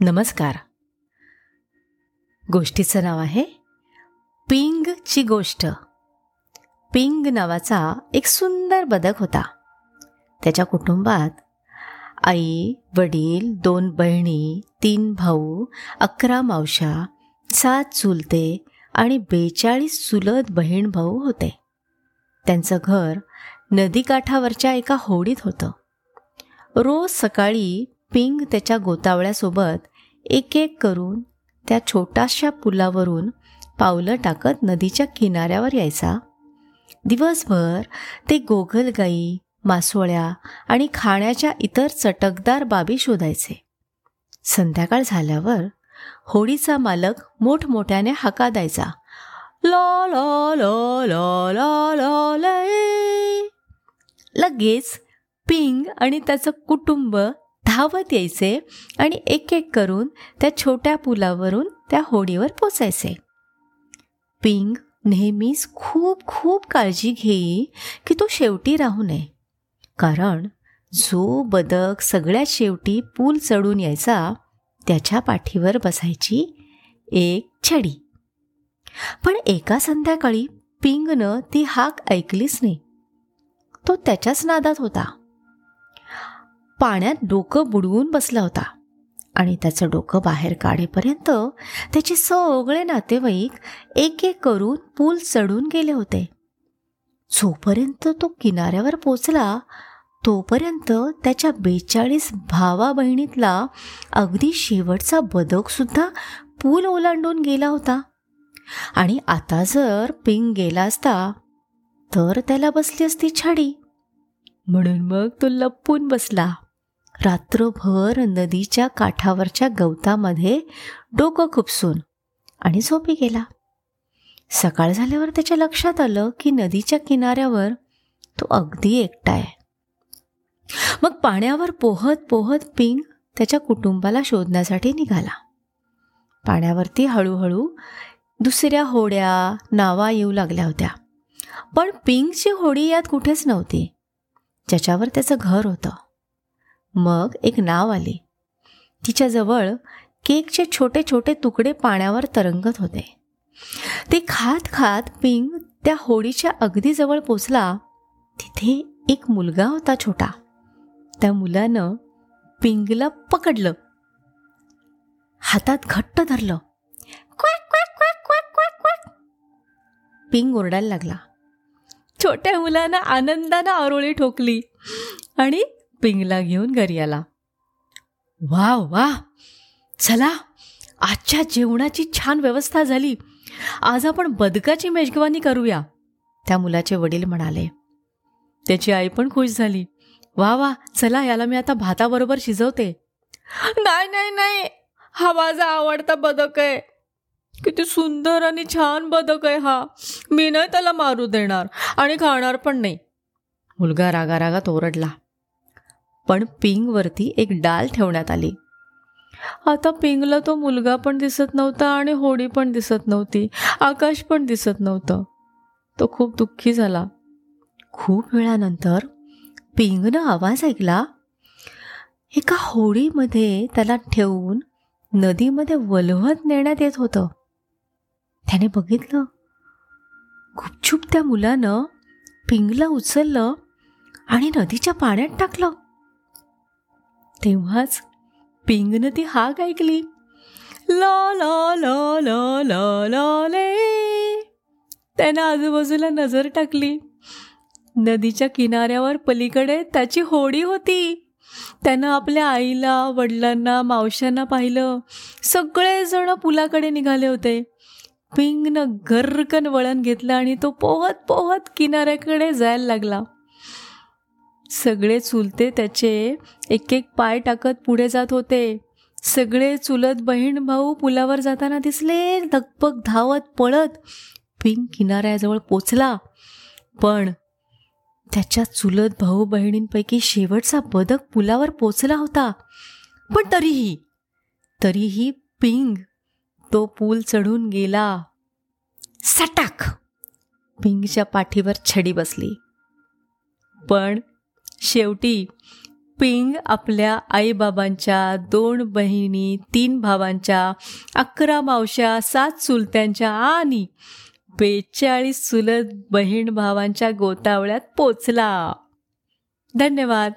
नमस्कार. गोष्टीचं नाव आहे पिंगची गोष्ट. पिंग नावाचा एक सुंदर बदक होता. त्याच्या कुटुंबात आई वडील दोन बहिणी तीन भाऊ अकरा मावशा सात चुलते आणि बेचाळीस चुलत बहीण भाऊ होते. त्यांचं घर नदीकाठावरच्या एका होडीत होतं. रोज सकाळी पिंग त्याच्या गोतावळ्यासोबत एक एक करून त्या छोट्याशा पुलावरून पावलं टाकत नदीच्या किनाऱ्यावर यायचा. दिवसभर ते गोगलगाई मासोळ्या आणि खाण्याच्या इतर चटकदार बाबी शोधायचे. संध्याकाळ झाल्यावर होडीचा मालक मोठमोठ्याने हाका द्यायचा ला ला ला लय लगेच पिंग आणि त्याचं कुटुंब धावत यायचे आणि एक एक करून त्या छोट्या पुलावरून त्या होडीवर पोचायचे. पिंग नेहमीच खूप खूप काळजी घेई की तो शेवटी राहू नये. कारण जो बदक सगळ्यात शेवटी पूल चढून यायचा त्याच्या पाठीवर बसायची एक छडी. पण एका संध्याकाळी पिंगनं ती हाक ऐकलीच नाही. तो त्याच्याच नादात होता. पाण्यात डोकं बुडवून बसला होता. आणि त्याचं डोकं बाहेर काढेपर्यंत त्याचे सगळे नातेवाईक एक एक करून पूल चढून गेले होते. जोपर्यंत तो किनाऱ्यावर पोचला तोपर्यंत त्याच्या बेचाळीस भावा बहिणीतला अगदी शेवटचा बदकसुद्धा पूल ओलांडून गेला होता. आणि आता जर पिंग गेला असता तर त्याला बसली असती छाडी. म्हणून मग तो लपून बसला. रात्रभर नदीच्या काठावरच्या गवतामध्ये डोकं खुपसून आणि झोपी गेला. सकाळ झाल्यावर त्याच्या लक्षात आलं की नदीच्या किनाऱ्यावर तो अगदी एकटा आहे. मग पाण्यावर पोहत पोहत पिंग त्याच्या कुटुंबाला शोधण्यासाठी निघाला. पाण्यावरती हळूहळू दुसऱ्या होड्या नावा येऊ लागल्या होत्या. पण पिंगची होडी यात कुठेच नव्हती. ज्याच्यावर त्याचं घर होतं. मग एक नाव आली. तिच्याजवळ केकचे छोटे छोटे तुकडे पाण्यावर तरंगत होते. ते खात खात पिंग त्या होडीच्या अगदी जवळ पोचला. तिथे एक मुलगा होता छोटा. त्या मुलानं पिंगला पकडलं. हातात घट्ट धरलं. क्वॅक क्वॅक क्वॅक क्वॅक क्वॅक क्वॅक. पिंग ओरडायला लागला. छोट्या मुलानं आनंदानं आरोळी ठोकली आणि पिंगला घेऊन घरी आला. वा वा चला आजच्या जेवणाची छान व्यवस्था झाली. आज आपण बदकाची मेजवानी करूया. त्या मुलाचे वडील म्हणाले. त्याची आई पण खुश झाली. वा वा चला याला मी आता भाताबरोबर शिजवते. नाही नाही नाही हा माझा आवडता बदक आहे. किती सुंदर आणि छान बदक आहे हा. मी नाही त्याला मारू देणार आणि खाणार पण नाही. मुलगा रागारागात ओरडला. पण पिंगवरती एक डाल ठेवण्यात आली. आता पिंगला तो मुलगा पण दिसत नव्हता आणि होडी पण दिसत नव्हती आकाश पण दिसत नव्हतं. तो खूप दुःखी झाला. खूप वेळानंतर पिंगनं आवाज ऐकला एका होडीमध्ये त्याला ठेवून नदीमध्ये वलवत नेण्यात येत होतं. त्याने बघितलं. गुपचूप त्या मुलानं पिंगला उचललं आणि नदीच्या पाण्यात टाकलं. तेव्हाच पिंगनं ती हाक ऐकली. ल ल ल ला ले त्यानं आजूबाजूला नजर टाकली. नदीच्या किनाऱ्यावर पलीकडे त्याची होडी होती. त्यानं आपल्या आईला वडिलांना मावशांना पाहिलं. सगळेजण पुलाकडे निघाले होते. पिंगनं गर्रकन वळण घेतलं आणि तो पोहत पोहत किनाऱ्याकडे जायला लागला. सगळे चुलते त्याचे एक एक पाय टाकत पुढे जात होते. सगळे चुलत बहीण भाऊ पुलावर जाताना दिसले धकपक धावत पळत पिंक किनाऱ्याजवळ पोचला. पण त्याच्या चुलत भाऊ बहिणींपैकी शेवटचा बदक पुलावर पोचला होता. पण तरीही तरीही पिंग तो पूल चढून गेला. सटाक! पिंगच्या पाठीवर छडी बसली. पण शेवटी पिंग आपल्या आईबाबांच्या दोन बहिणी तीन भावांच्या अकरा मावश्या सात चुलत्यांच्या आणि बेचाळीस चुलत बहीण भावांच्या गोतावळ्यात पोचला. धन्यवाद.